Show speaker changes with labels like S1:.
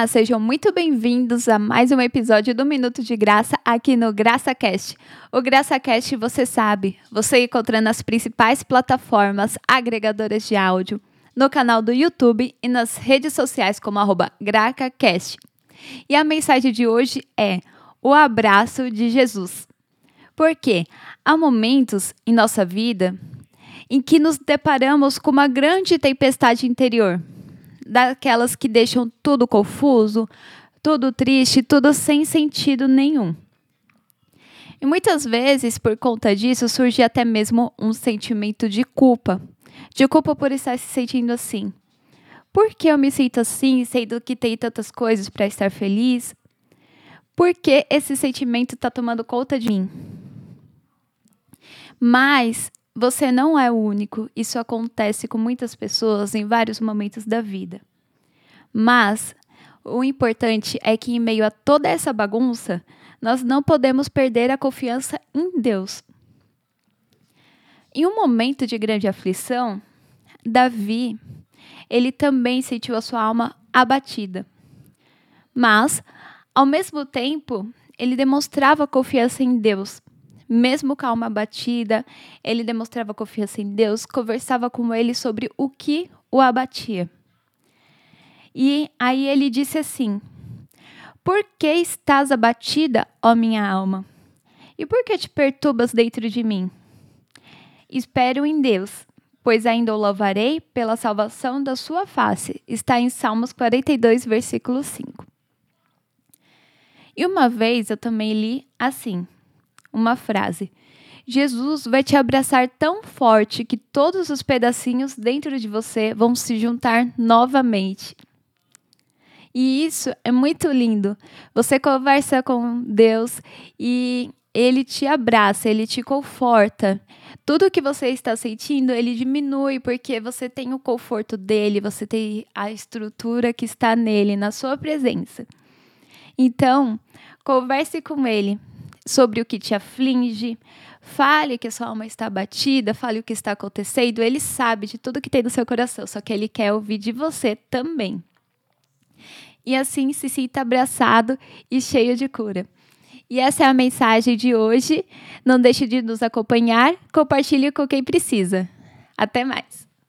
S1: Olá, sejam muito bem-vindos a mais um episódio do Minuto de Graça aqui no GraçaCast. O GraçaCast, você sabe, você encontra nas principais plataformas agregadoras de áudio, no canal do YouTube e nas redes sociais como GracaCast. E a mensagem de hoje é o abraço de Jesus. Porque há momentos em nossa vida em que nos deparamos com uma grande tempestade interior daquelas que deixam tudo confuso, tudo triste, tudo sem sentido nenhum. E muitas vezes, por conta disso, surge até mesmo um sentimento de culpa. De culpa por estar se sentindo assim. Por que eu me sinto assim, sendo que tem tantas coisas para estar feliz? Por que esse sentimento está tomando conta de mim? Mas você não é o único, isso acontece com muitas pessoas em vários momentos da vida. Mas o importante é que, em meio a toda essa bagunça, nós não podemos perder a confiança em Deus. Em um momento de grande aflição, Davi, ele também sentiu a sua alma abatida. Mas, ao mesmo tempo, ele demonstrava confiança em Deus mesmo com a alma abatida, ele demonstrava confiança em Deus, conversava com ele sobre o que o abatia. E aí ele disse assim: Por que estás abatida, ó minha alma? E por que te perturbas dentro de mim? Espero em Deus, pois ainda o louvarei pela salvação da sua face. Está em Salmos 42, versículo 5. E uma vez eu também li assim: uma frase. Jesus vai te abraçar tão forte que todos os pedacinhos dentro de você vão se juntar novamente. E isso é muito lindo. Você conversa com Deus e ele te abraça, ele te conforta. Tudo que você está sentindo, ele diminui porque você tem o conforto dele, você tem a estrutura que está nele, na sua presença. Então, converse com ele, sobre o que te aflige, fale que a sua alma está abatida, fale o que está acontecendo. Ele sabe de tudo que tem no seu coração, só que ele quer ouvir de você também. E assim se sinta abraçado e cheio de cura. E essa é a mensagem de hoje. Não deixe de nos acompanhar, compartilhe com quem precisa. Até mais!